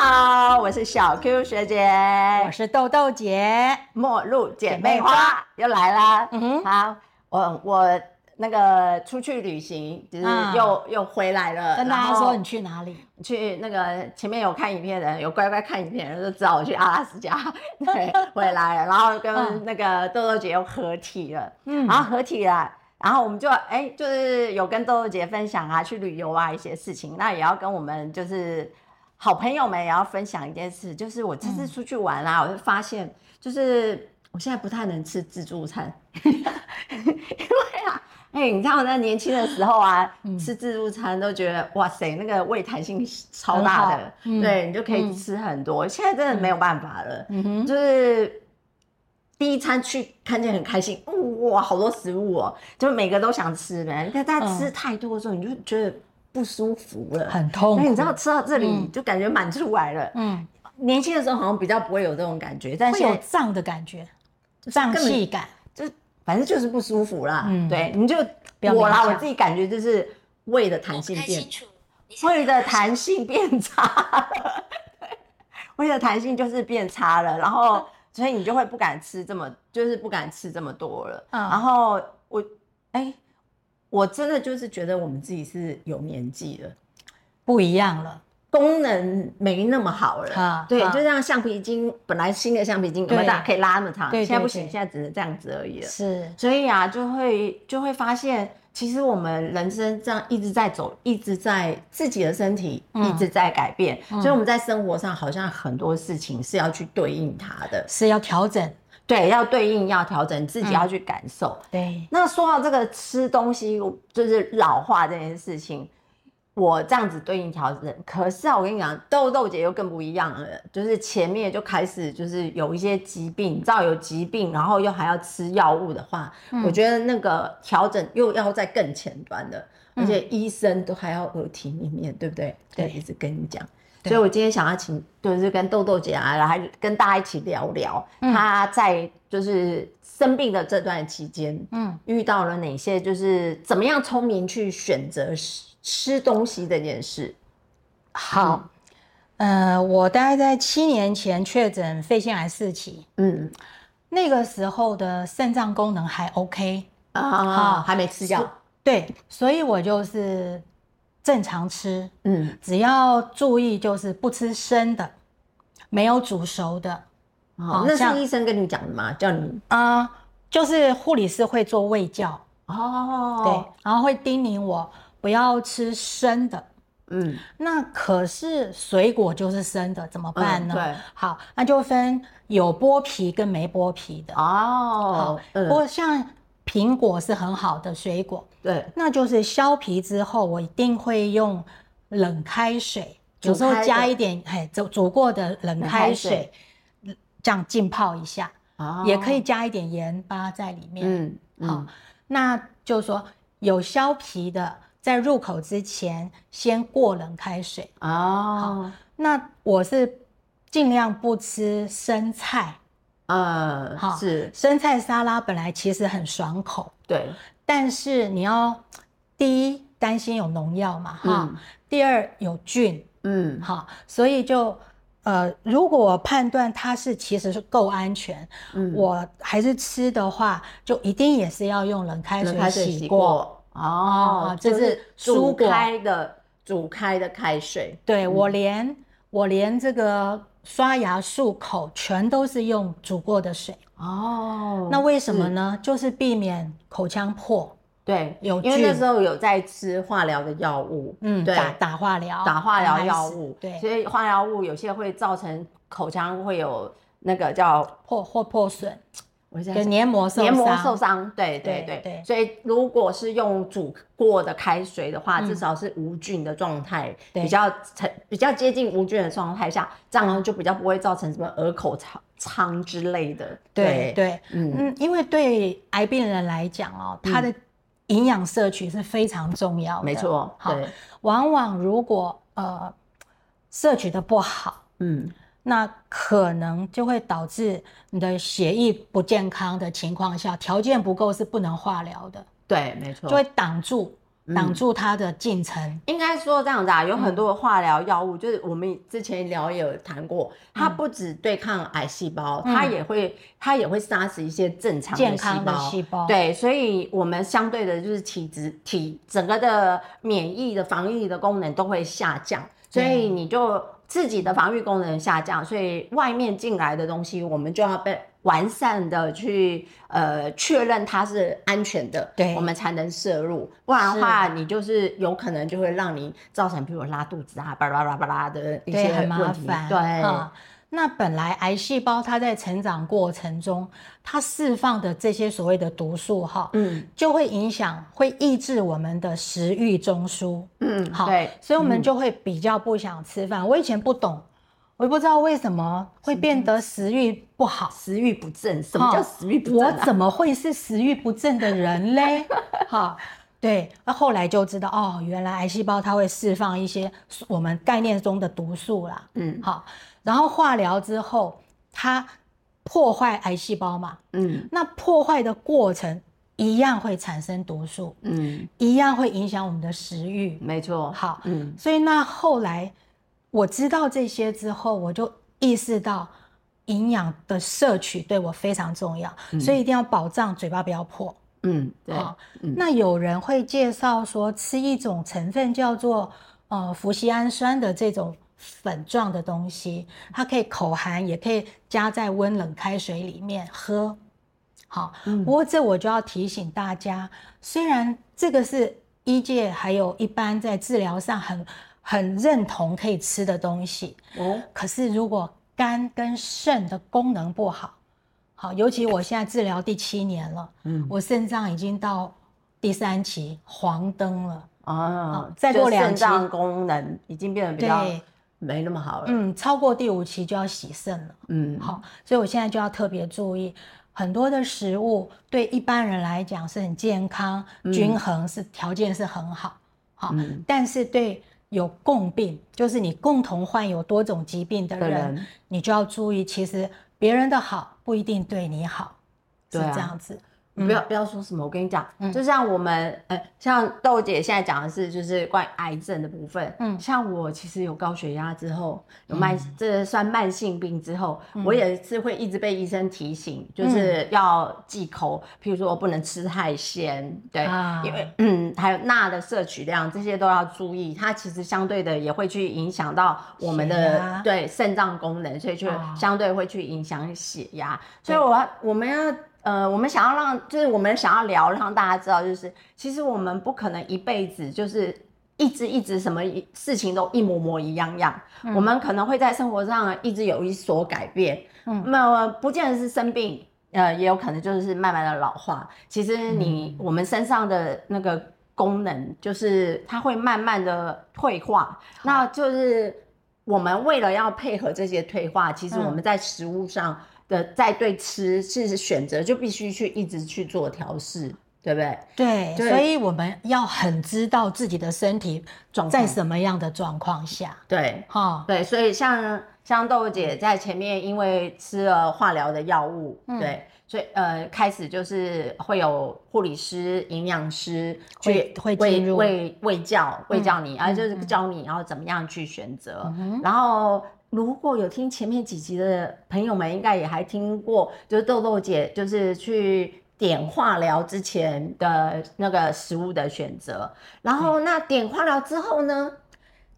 好，我是小 Q 学姐，我是豆豆姐，末路姐妹花又来啦。嗯哼，好，我我那个出去旅行，就是又又回来了。跟大家说你去哪里？去那个前面有看影片的人，有乖乖看影片的人，就知道我去阿拉斯加，对，回来了。然后跟那个豆豆姐又合体了，嗯，然后合体了。然后我们就哎，就是有跟豆豆姐分享啊，去旅游啊一些事情，那也要跟我们就是好朋友们也要分享一件事，就是我这次出去玩啊，我就发现就是我现在不太能吃自助餐，因为啊，哎，你知道我在年轻的时候啊，吃自助餐都觉得哇塞，那个胃弹性超大的，对你就可以吃很多，现在真的没有办法了，就是。第一餐去看见很开心，哇，好多食物哦，就每个都想吃呗。你看大家吃太多的时候，你就觉得不舒服了，很痛。你知道吃到这里就感觉满出来了。嗯，年轻的时候好像比较不会有这种感觉，但是有胀的感觉，胀气感，就反正就是不舒服啦。嗯，对，你就我啦，我自己感觉就是胃的弹性变，胃的弹性变差了，胃的弹性就是变差了，然后。所以你就会不敢吃这么，就是不敢吃这么多了。嗯，然后我，哎，我真的就是觉得我们自己是有年纪了，不一样了，功能没那么好了。啊，对，就像橡皮筋，本来新的橡皮筋那么大，可以拉那么长，现在不行，现在只能这样子而已了。是，所以啊，就会就会发现。其实我们人生这样一直在走，一直在自己的身体一直在改变，所以我们在生活上好像很多事情是要去对应它的，是要调整，对，要对应要调整，自己要去感受。对，那说到这个吃东西，就是老化这件事情。我这样子对应调整，可是啊，我跟你讲，豆豆姐又更不一样了，就是前面就开始就是有一些疾病，你知道有疾病，然后又还要吃药物的话，我觉得那个调整又要在更前端的，而且医生都还要耳提面命，对不对？对，一直跟你讲。所以我今天想要请，就是跟豆豆姐啊，来跟大家一起聊聊，她在就是生病的这段期间，嗯，遇到了哪些，就是怎么样聪明去选择。吃东西这件事，好，呃，我大概在七年前确诊肺腺癌四期，嗯，那个时候的肾脏功能还 OK 啊，还没吃药，对，所以我就是正常吃，嗯，只要注意就是不吃生的，没有煮熟的，哦，那是医生跟你讲的吗？叫你啊，就是护理师会做胃教，哦，对，然后会叮咛我。不要吃生的，嗯，那可是水果就是生的，怎么办呢？对，好，那就分有剥皮跟没剥皮的哦。好，不过像苹果是很好的水果，对，那就是削皮之后，我一定会用冷开水，有时候加一点，嘿，煮煮过的冷开水，这样浸泡一下，也可以加一点盐巴在里面。嗯，好，那就是说有削皮的。在入口之前，先过冷开水哦。那我是尽量不吃生菜，呃，好是生菜沙拉本来其实很爽口，对。但是你要第一担心有农药嘛，哈。第二有菌，嗯，好。所以就呃，如果我判断它是其实是够安全，嗯，我还是吃的话，就一定也是要用冷开水洗过。哦，这是煮开的煮开的开水。对我连我连这个刷牙漱口全都是用煮过的水。哦，那为什么呢？就是避免口腔破。对，有因为那时候有在吃化疗的药物，嗯，打打化疗，打化疗药物，对，所以化疗物有些会造成口腔会有那个叫破或破损。就黏膜受黏膜受伤，对对对，所以如果是用煮过的开水的话，至少是无菌的状态，比较成比较接近无菌的状态下，这样就比较不会造成什么耳口疮疮之类的。对对，嗯嗯，因为对癌病人来讲哦，他的营养摄取是非常重要的，没错。好，往往如果呃摄取的不好，嗯。那可能就会导致你的血液不健康的情况下，条件不够是不能化疗的。对，没错，就会挡住挡住它的进程。应该说这样子啊，有很多的化疗药物，就是我们之前聊也有谈过，它不止对抗癌细胞，它也会它也会杀死一些正常健康的细胞。对，所以我们相对的就是体质体整个的免疫的防御的功能都会下降，所以你就自己的防御功能下降，所以外面进来的东西我们就要被。完善的去呃确认它是安全的，对，我们才能摄入。不然的话，你就是有可能就会让你造成，比如拉肚子啊，巴拉巴拉巴拉的一些问题。对，那本来癌细胞它在成长过程中，它释放的这些所谓的毒素哈，嗯，就会影响，会抑制我们的食欲中枢。嗯，好，对，所以我们就会比较不想吃饭。我以前不懂。我也不知道为什么会变得食欲不好，食欲不振。什么叫食欲不振？我怎么会是食欲不振的人嘞？哈，对，那后来就知道哦，原来癌细胞它会释放一些我们概念中的毒素啦。嗯，好，然后化疗之后，它破坏癌细胞嘛。嗯，那破坏的过程一样会产生毒素。嗯，一样会影响我们的食欲。没错。好，嗯，所以那后来。我知道这些之后，我就意识到营养的摄取对我非常重要，所以一定要保障嘴巴不要破。嗯，对。那有人会介绍说，吃一种成分叫做呃氟西氨酸的这种粉状的东西，它可以口含，也可以加在温冷开水里面喝。好，不过这我就要提醒大家，虽然这个是医界还有一般在治疗上很。很认同可以吃的东西哦，可是如果肝跟肾的功能不好，好，尤其我现在治疗第七年了，嗯，我肾脏已经到第三期黄灯了啊，再过两期功能已经变得比较没那么好了，嗯，超过第五期就要洗肾了，嗯，好，所以我现在就要特别注意，很多的食物对一般人来讲是很健康、均衡，是条件是很好，好，但是对。有共病，就是你共同患有多种疾病的人，你就要注意，其实别人的好不一定对你好，是这样子。不要不要说什么，我跟你讲，就像我们，呃，像豆姐现在讲的是，就是关于癌症的部分。嗯，像我其实有高血压之后，有慢，这算慢性病之后，我也是会一直被医生提醒，就是要忌口，譬如说我不能吃太咸，对，因为嗯，还有钠的摄取量，这些都要注意。它其实相对的也会去影响到我们的对肾脏功能，所以就相对会去影响血压。所以我要我们要。呃，我们想要让，就是我们想要聊，让大家知道，就是其实我们不可能一辈子就是一直一直什么事情都一模模一样样，我们可能会在生活上一直有一所改变，嗯，那不见得是生病，呃，也有可能就是慢慢的老化。其实你我们身上的那个功能，就是它会慢慢的退化，那就是我们为了要配合这些退化，其实我们在食物上。的在对吃是选择，就必须去一直去做调试，对不对？对，所以我们要很知道自己的身体在什么样的状况下。对，哈，对，所以像像豆姐在前面，因为吃了化疗的药物，对，所以呃，开始就是会有护理师、营养师去会喂喂喂教喂教你，啊，就是教你然后怎么样去选择，然后。如果有听前面几集的朋友们，应该也还听过，就是豆豆姐就是去点化疗之前的那个食物的选择。然后那点化疗之后呢？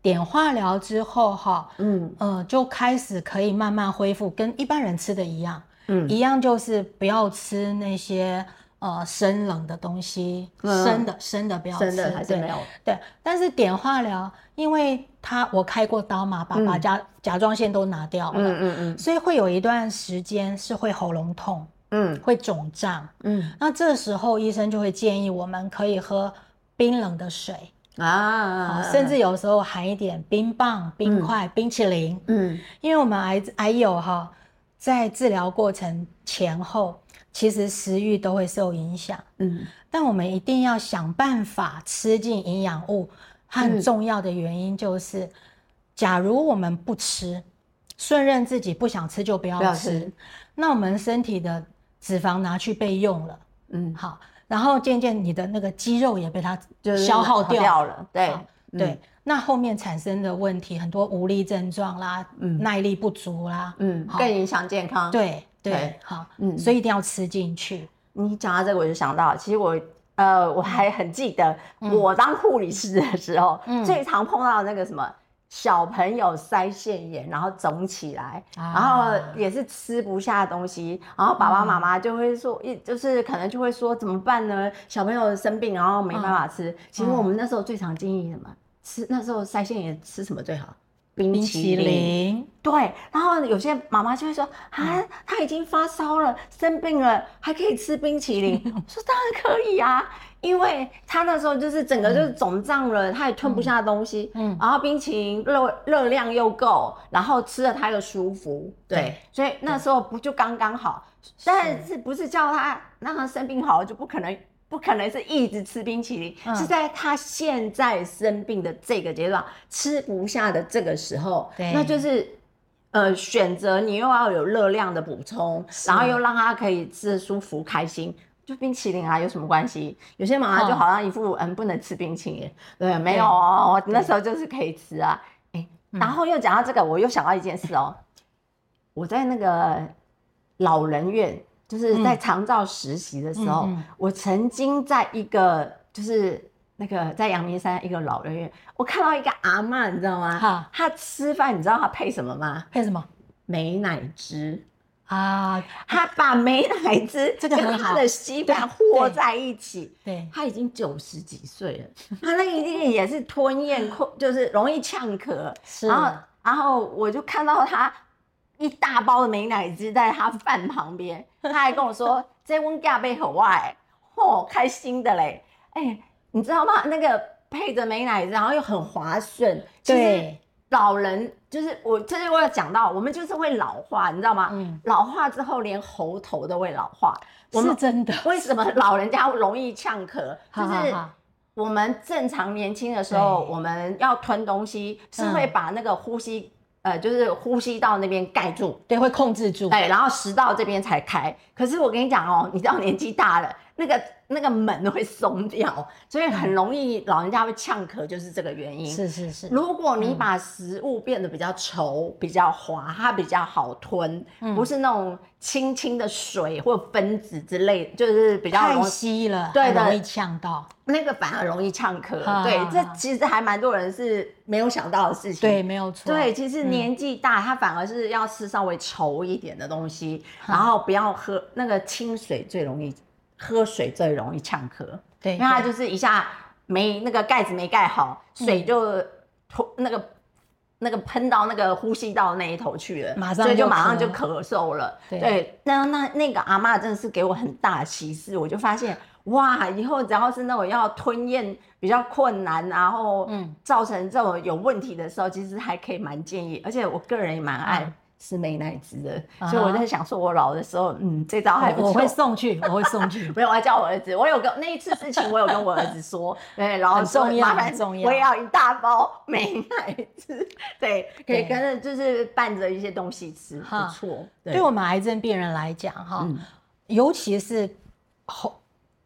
点化疗之后哈，嗯呃，就开始可以慢慢恢复，跟一般人吃的一样，嗯，一样就是不要吃那些。呃，生冷的东西，生的生的不要吃，还是没有对。但是碘化疗，因为他我开过刀嘛，把把甲甲状腺都拿掉了，嗯嗯嗯，所以会有一段时间是会喉咙痛，嗯，会肿胀，嗯。那这时候医生就会建议我们可以喝冰冷的水啊，甚至有时候含一点冰棒、冰块、冰淇淋，嗯，因为我们癌癌友哈，在治疗过程前后。其实食欲都会受影响，嗯，但我们一定要想办法吃进营养物。很重要的原因就是，假如我们不吃，顺任自己不想吃就不要吃，那我们身体的脂肪拿去备用了，嗯，好，然后渐渐你的那个肌肉也被它就消耗掉了，对对。那后面产生的问题很多无力症状啦，嗯耐力不足啦，嗯，更影响健康。对对，好，嗯，所以一定要吃进去。你讲到这个，我就想到，其实我呃我还很记得，我当护理师的时候，最常碰到那个什么。小朋友腮腺炎，然后肿起来，然后也是吃不下东西，然后爸爸妈妈就会说，一就是可能就会说怎么办呢？小朋友生病，然后没办法吃。其实我们那时候最常建议什么？吃那时候腮腺炎吃什么最好？冰淇淋。对，然后有些妈妈就会说啊，他已经发烧了，生病了，还可以吃冰淇淋。我说当然可以啊。因为他那时候就是整个就是肿胀了，他也吞不下东西，嗯，然后冰淇淋热热量又够，然后吃了他又舒服，对，所以那时候不就刚刚好？但是不是叫他让他生病好了就不可能？不可能是一直吃冰淇淋，是在他现在生病的这个阶段吃不下的这个时候，那就是呃选择你又要有热量的补充，然后又让他可以吃的舒服开心。就冰淇淋啊，有什么关系？有些妈妈就好像一副嗯不能吃冰淇淋，对，没有哦，我那时候就是可以吃啊。哎，然后又讲到这个，我又想到一件事哦，我在那个老人院，就是在长照实习的时候，我曾经在一个就是那个在阳明山一个老人院，我看到一个阿妈，你知道吗？哈，她吃饭，你知道她配什么吗？配什么？美奶汁。啊，她把美奶汁 这个跟她的稀饭和在一起。对，他已经九十几岁了，她那一定也是吞咽困，就是容易呛咳。是。然后，然后我就看到他一大包的美奶滋在他饭旁边，他还跟我说：“这温咖啡好外，嚯，开心的嘞！”哎，你知道吗？那个配着美奶滋，然后又很滑顺。对。老人就是我，就是我有讲到，我们就是会老化，你知道吗？嗯，老化之后连喉头都会老化，是真的。为什么老人家容易呛咳？就是我们正常年轻的时候，我们要吞东西是会把那个呼吸，呃，就是呼吸道那边盖住，对，会控制住，哎，然后食道这边才开。可是我跟你讲哦，你知道年纪大了。那个那个门会松掉，所以很容易老人家会呛咳，就是这个原因。是是是。如果你把食物变得比较稠、比较滑，它比较好吞，不是那种轻轻的水或分子之类，就是比较太稀了，对的，容易呛到。那个反而容易呛咳。对，这其实还蛮多人是没有想到的事情。对，没有错。对，其实年纪大，他反而是要吃稍微稠一点的东西，然后不要喝那个清水，最容易。喝水最容易呛咳，对，因为它就是一下没那个盖子没盖好，水就吐那个那个喷到那个呼吸道那一头去了，马上所以就马上就咳嗽了。对，那那那个阿妈真的是给我很大的启示，我就发现哇，以后只要是那种要吞咽比较困难，然后嗯。造成这种有问题的时候，其实还可以蛮建议，而且我个人也蛮爱。是美奶子的，所以我在想说，我老的时候，嗯，这招还不错。我会送去，我会送去。没有，我要叫我儿子。我有个那一次事情，我有跟我儿子说，对，然后很重要，很重要。我也要一大包美奶汁，对，可以跟着就是拌着一些东西吃，不错。对我们癌症病人来讲，哈，尤其是头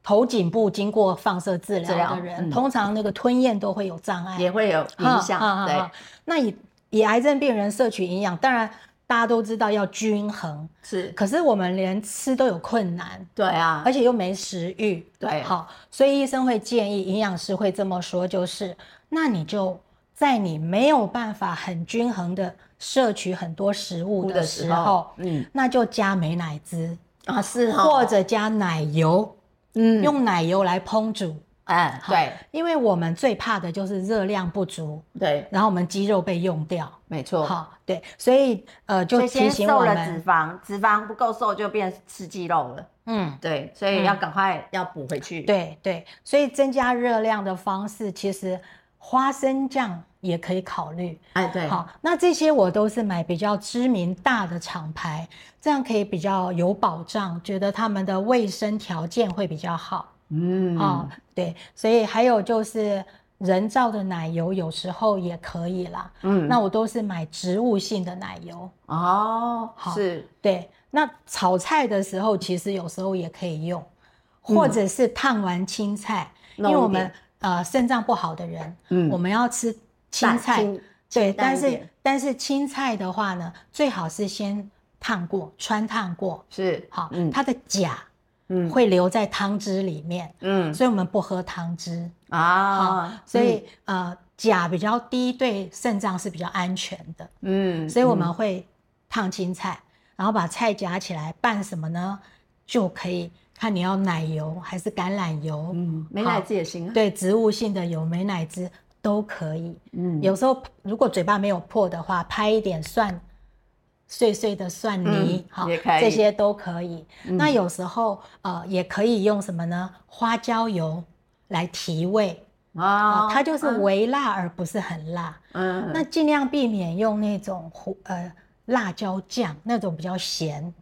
头颈部经过放射治疗的人，通常那个吞咽都会有障碍，也会有影响。对，那以以癌症病人摄取营养，当然。大家都知道要均衡，是，可是我们连吃都有困难，对啊，而且又没食欲，对，好，所以医生会建议，营养师会这么说，就是，那你就在你没有办法很均衡的摄取很多食物的时候，嗯，那就加美奶汁啊，是，或者加奶油，嗯，用奶油来烹煮。嗯，对，因为我们最怕的就是热量不足，对，然后我们肌肉被用掉，没错，好，对，所以呃，就提醒我们，脂肪，脂肪不够瘦就变吃肌肉了，嗯，对，所以要赶快要补回去，对对，所以增加热量的方式，其实花生酱也可以考虑，哎，对，好，那这些我都是买比较知名大的厂牌，这样可以比较有保障，觉得他们的卫生条件会比较好。嗯啊，对，所以还有就是人造的奶油有时候也可以啦。嗯，那我都是买植物性的奶油。哦，好，是，对。那炒菜的时候其实有时候也可以用，或者是烫完青菜，因为我们呃肾脏不好的人，嗯，我们要吃青菜，对，但是但是青菜的话呢，最好是先烫过，穿烫过，是好，它的钾，嗯，会留在汤汁里面，嗯，所以我们不喝汤汁啊，所以呃钾比较低，对肾脏是比较安全的，嗯，所以我们会烫青菜，然后把菜夹起来拌什么呢？就可以。看你要奶油还是橄榄油，嗯，美乃滋也行啊。对，植物性的有，美乃滋都可以。嗯，有时候如果嘴巴没有破的话，拍一点蒜，碎碎的蒜泥，好，这些都可以。那有时候呃，也可以用什么呢？花椒油来提味啊，它就是微辣而不是很辣。嗯，那尽量避免用那种胡呃辣椒酱，那种比较咸。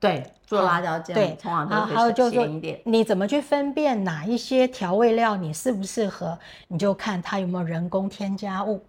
对，做辣椒酱，对，啊，还有就是说，你怎么去分辨哪一些调味料你适不适合？你就看它有没有人工添加物。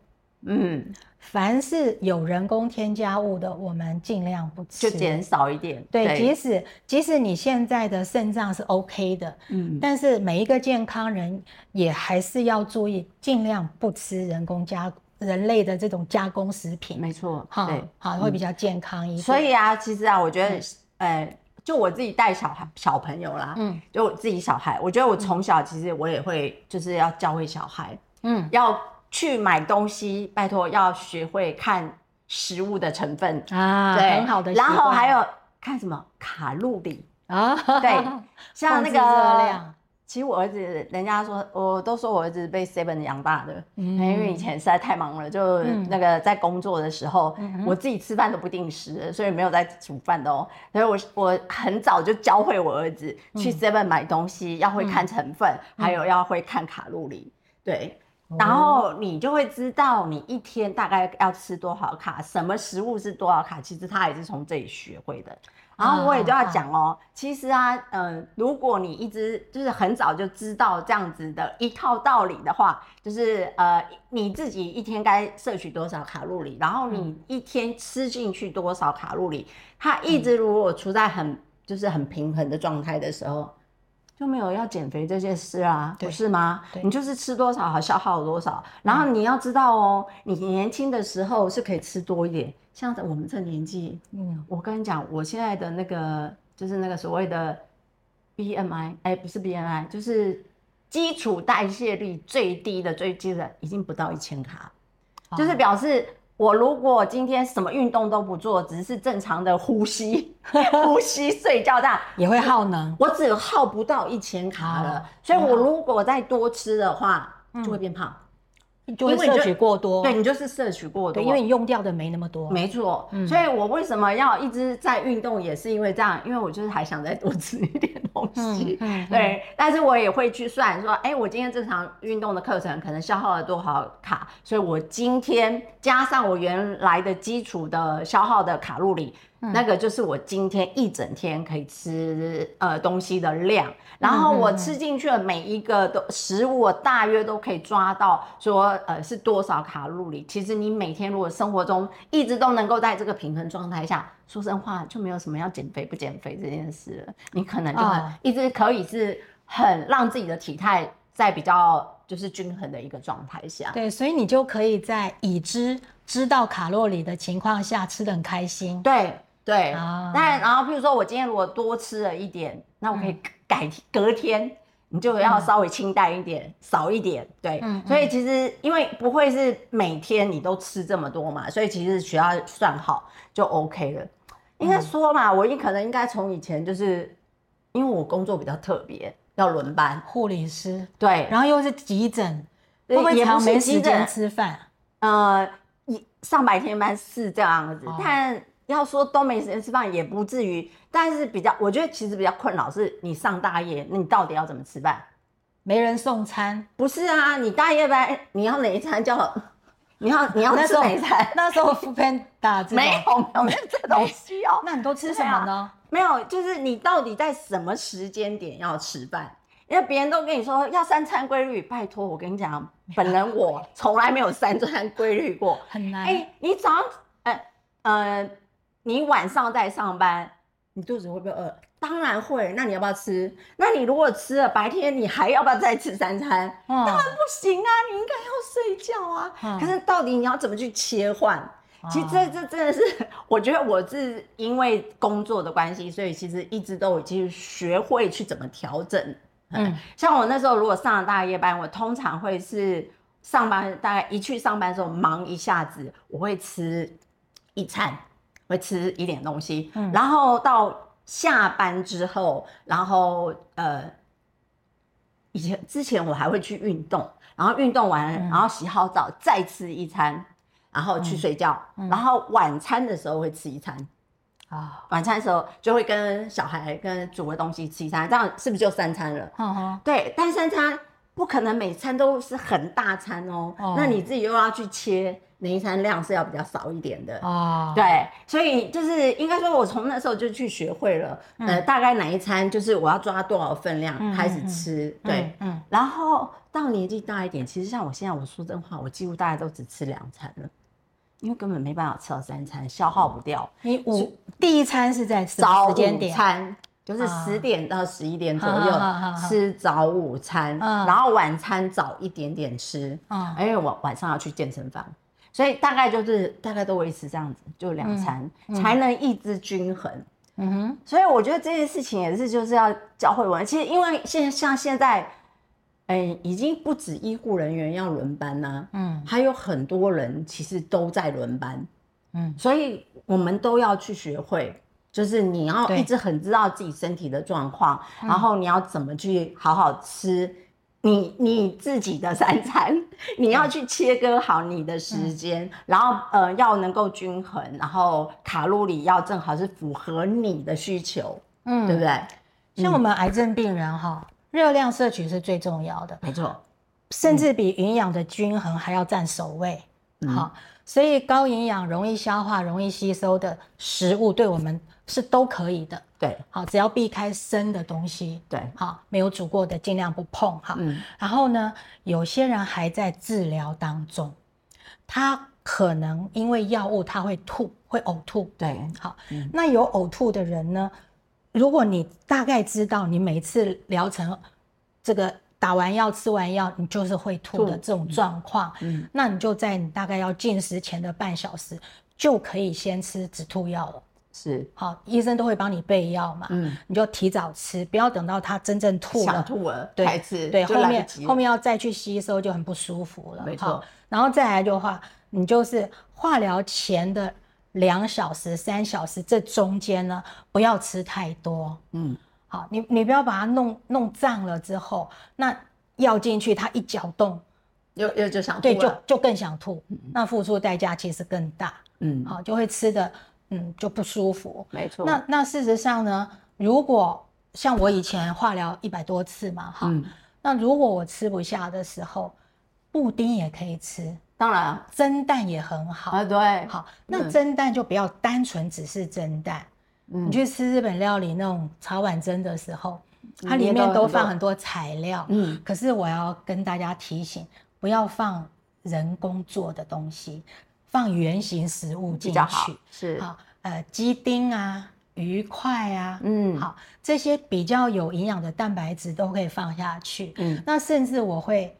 嗯，凡是有人工添加物的，我们尽量不吃，就减少一点。对，即使即使你现在的肾脏是 OK 的，嗯，但是每一个健康人也还是要注意，尽量不吃人工加人类的这种加工食品。没错，对，好，会比较健康一点。所以啊，其实啊，我觉得。哎，就我自己带小孩小朋友啦，嗯，就我自己小孩，我觉得我从小其实我也会就是要教会小孩，嗯，要去买东西，拜托要学会看食物的成分。啊，对，很好的，然后还有看什么？卡路里。啊，对，像那个。其实我儿子，人家说，我都说我儿子被 Seven 养大的，因为以前实在太忙了，就那个在工作的时候，我自己吃饭都不定时，所以没有在煮饭的哦。所以我我很早就教会我儿子去 Seven 买东西，要会看成分，还有要会看卡路里，对，然后你就会知道你一天大概要吃多少卡，什么食物是多少卡，其实他也是从这里学会的。然后我也就要讲哦，其实啊，嗯，如果你一直就是很早就知道这样子的一套道理的话，就是呃，你自己一天该摄取多少卡路里，然后你一天吃进去多少卡路里，它一直如果处在很就是很平衡的状态的时候，就没有要减肥这件事啊，不是吗？你就是吃多少好消耗多少，然后你要知道哦，你年轻的时候是可以吃多一点。像在我们这年纪，嗯，我跟你讲，我现在的那个就是那个所谓的 BMI，哎，不是 BMI，就是基础代谢率最低的最低的，已经不到一千卡，就是表示我如果今天什么运动都不做，只是正常的呼吸、呼吸、睡觉这样，也会耗能。我只耗不到一千卡了，所以我如果再多吃的话，就会变胖。就会摄取过多，对你就是摄取过多，因为你用掉的没那么多。没错，所以我为什么要一直在运动，也是因为这样，因为我就是还想再多吃一点东西。对，但是我也会去算说，哎，我今天这场运动的课程可能消耗了多少卡，所以我今天加上我原来的基础的消耗的卡路里。那个就是我今天一整天可以吃呃东西的量，然后我吃进去的每一个都食物，我大约都可以抓到说呃是多少卡路里。其实你每天如果生活中一直都能够在这个平衡状态下，说真话就没有什么要减肥不减肥这件事了。你可能就很一直可以是很让自己的体态在比较就是均衡的一个状态下。对，所以你就可以在已知知道卡路里的情况下吃的很开心。对。对，那然后譬如说我今天如果多吃了一点，那我可以 改隔天你就要稍微清淡一点，少一点。对，所以其实因为不会是每天你都吃这么多嘛，所以其实只要算好就 OK 了。应该说嘛，我可能应该从以前就是因为我工作比较特别，要轮班，护理师对，然后又是急诊，会不会常没时间吃饭？呃，一上白天班是这样子，但。要说都没时间吃饭也不至于，但是比较，我觉得其实比较困扰是，你上大夜，那你到底要怎么吃饭？没人送餐？不是啊，你大夜班你要哪一餐叫？你要你要吃哪一餐？那时候副片打没有没有这东西哦。那你都吃什么呢？没有，就是你到底在什么时间点要吃饭？因为别人都跟你说要三餐规律，拜托我跟你讲，本人我从来没有三餐规律过，很难。哎，你早上，呃呃。你晚上在上班，你肚子会不会饿？当然会。那你要不要吃？那你如果吃了，白天你还要不要再吃三餐？当然不行啊，你应该要睡觉啊。可是到底你要怎么去切换？其实这这真的是，我觉得我是因为工作的关系，所以其实一直都已经学会去怎么调整。嗯，像我那时候如果上了大夜班，我通常会是上班大概一去上班的时候忙一下子，我会吃一餐，会吃一点东西，然后到下班之后，然后呃，以前之前我还会去运动，然后运动完，然后洗好澡再吃一餐，然后去睡觉，然后晚餐的时候会吃一餐。啊，晚餐的时候就会跟小孩跟煮的东西吃一餐，这样是不是就三餐了？嗯哼，对，但三餐不可能每餐都是很大餐哦。那你自己又要去切，哪一餐量是要比较少一点的哦。对，所以就是应该说，我从那时候就去学会了，呃，大概哪一餐就是我要抓多少分量开始吃。对，嗯，然后到年纪大一点，其实像我现在，我说真话，我几乎大概都只吃两餐了。因为根本没办法吃到三餐，消耗不掉。你午第一餐是在早午餐，就是十点到十一点左右吃早午餐，然后晚餐早一点点吃。嗯，因为我晚上要去健身房，所以大概就是大概都维持这样子，就两餐才能一直均衡。嗯哼，所以我觉得这件事情也是就是要教会我。其实因为现像现在。哎，已经不止医护人员要轮班呐，嗯，还有很多人其实都在轮班，嗯，所以我们都要去学会，就是你要一直很知道自己身体的状况，然后你要怎么去好好吃你你自己的三餐，你要去切割好你的时间，然后呃要能够均衡，然后卡路里要正好是符合你的需求，嗯，对不对？像我们癌症病人哈。热量摄取是最重要的，没错，甚至比营养的均衡还要占首位。好，所以高营养、容易消化、容易吸收的食物，对我们是都可以的。对，好，只要避开生的东西。对，好，没有煮过的尽量不碰。哈，嗯。然后呢，有些人还在治疗当中，他可能因为药物他会吐，会呕吐。对，好，那有呕吐的人呢？如果你大概知道你每次疗程，这个打完药吃完药，你就是会吐的这种状况，嗯，那你就在你大概要进食前的半小时就可以先吃止吐药了。是，好，医生都会帮你备药嘛，嗯，你就提早吃，不要等到他真正吐了，吐了，对，吃，对，后面后面要再去吸收就很不舒服了，没错。然后再来的话，你就是化疗前的。两小时、三小时，这中间呢，不要吃太多。嗯，好，你你不要把它弄弄胀了之后，那药进去，它一搅动，又又就想吐，对，就就更想吐，那付出代价其实更大。嗯，好，就会吃的，嗯，就不舒服。没错。那那事实上呢，如果像我以前化疗一百多次嘛，哈，那如果我吃不下的时候，布丁也可以吃。当然，蒸蛋也很好啊。对，好，那蒸蛋就不要单纯只是蒸蛋。你去吃日本料理那种炒碗蒸的时候，它里面都放很多材料。嗯，可是我要跟大家提醒，不要放人工做的东西，放原形食物进去。是，好，呃，鸡丁啊，鱼块啊，嗯，好，这些比较有营养的蛋白质都可以放下去。嗯，那甚至我会，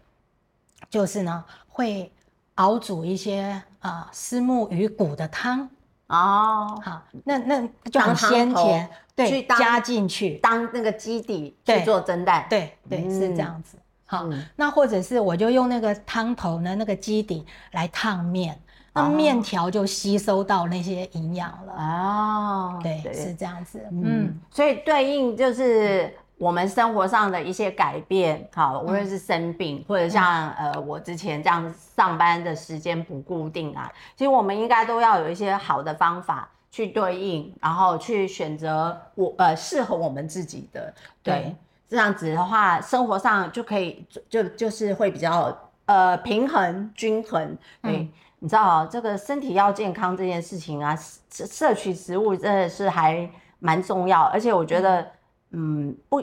就是呢，会。熬煮一些啊丝木鱼骨的汤哦，好，那那就很鲜甜，对，加进去。当那个基底去做蒸蛋，对对是这样子。好，那或者是我就用那个汤头呢，那个基底来烫面，那面条就吸收到那些营养了。哦，对，是这样子。嗯，所以对应就是。我们生活上的一些改变，好，无论是生病，或者像呃我之前这样上班的时间不固定啊，其实我们应该都要有一些好的方法去对应，然后去选择我呃适合我们自己的，对，这样子的话，生活上就可以就就是会比较呃平衡均衡。对，你知道这个身体要健康这件事情啊，摄取食物真的是还蛮重要，而且我觉得。嗯，不，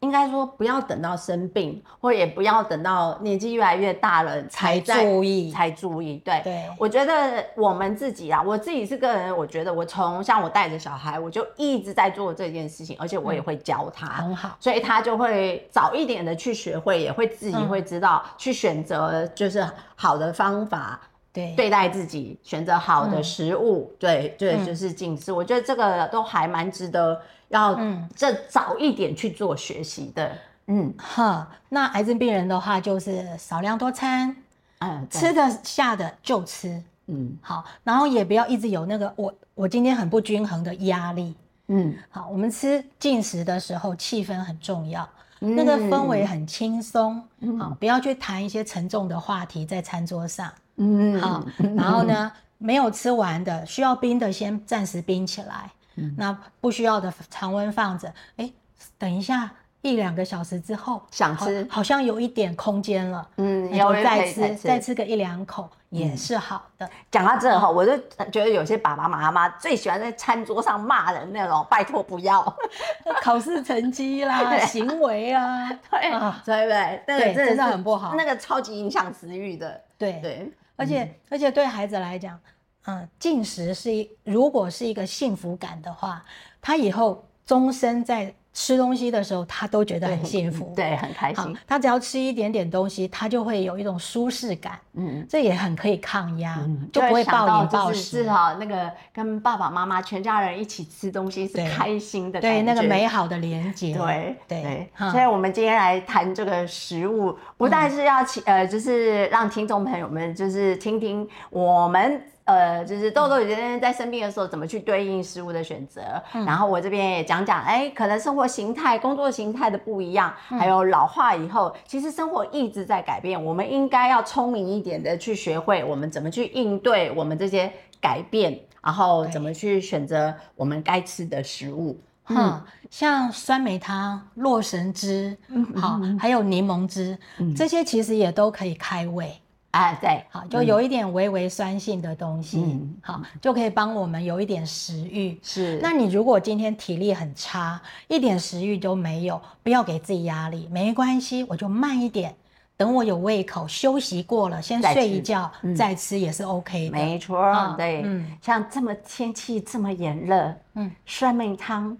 应该说不要等到生病，或也不要等到年纪越来越大了才注意，才注意。对，对，我觉得我们自己啊，我自己是个人，我觉得我从像我带着小孩，我就一直在做这件事情，而且我也会教他，很好，所以他就会早一点的去学会，也会自己会知道去选择就是好的方法。对，对待自己，选择好的食物，对对，就是近视。我觉得这个都还蛮值得要这早一点去做学习的。嗯，哈，那癌症病人的话，就是少量多餐，嗯，吃得下的就吃，嗯，好，然后也不要一直有那个我我今天很不均衡的压力，嗯，好，我们吃进食的时候气氛很重要，那个氛围很轻松，好，不要去谈一些沉重的话题在餐桌上。嗯，好，然后呢，没有吃完的，需要冰的先暂时冰起来，那不需要的常温放着，哎，等一下。一两个小时之后想吃，好像有一点空间了，嗯，然后再吃，再吃个一两口也是好的。讲到这哈，我就觉得有些爸爸妈妈最喜欢在餐桌上骂人那种，拜托不要，考试成绩啦，行为 啊，对对不对？那个真的很不好，那个超级影响食欲的。对对，而且而且对孩子来讲，嗯，进食是一，如果是一个幸福感的话，他以后终身在。吃东西的时候，他都觉得很幸福，对，很开心。他只要吃一点点东西，他就会有一种舒适感，嗯，这也很可以抗压，就不会暴饮暴食。至少那个跟爸爸妈妈全家人一起吃东西是开心的，对，那个美好的连接，对对。所以，我们今天来谈这个食物，不但是要请呃，就是让听众朋友们就是听听我们。呃，就是豆豆姐姐在生病的时候怎么去对应食物的选择，然后我这边也讲讲，哎，可能生活形态、工作形态的不一样，还有老化以后，其实生活一直在改变，我们应该要聪明一点的去学会我们怎么去应对我们这些改变，然后怎么去选择我们该吃的食物。嗯，像酸梅汤、洛神汁，好，还有柠檬汁，这些其实也都可以开胃。哎，对，好，就有一点微微酸性的东西，好，就可以帮我们有一点食欲。是，那你如果今天体力很差，一点食欲都没有，不要给自己压力，没关系，我就慢一点，等我有胃口，休息过了，先睡一觉再吃也是 OK 的。没错，对，嗯，像这么天气这么炎热，嗯，酸梅汤、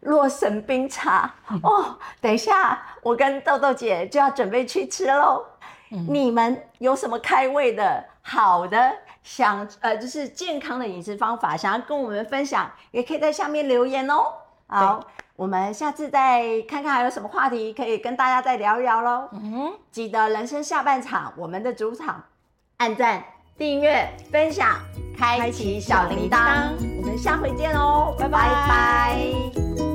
洛神冰茶，哦，等一下我跟豆豆姐就要准备去吃喽。你们有什么开胃的好的想呃，就是健康的饮食方法，想要跟我们分享，也可以在下面留言哦。好，我们下次再看看还有什么话题可以跟大家再聊一聊喽。嗯，记得人生下半场，我们的主场，按赞、订阅、分享、开启小铃铛，我们下回见哦，拜拜拜。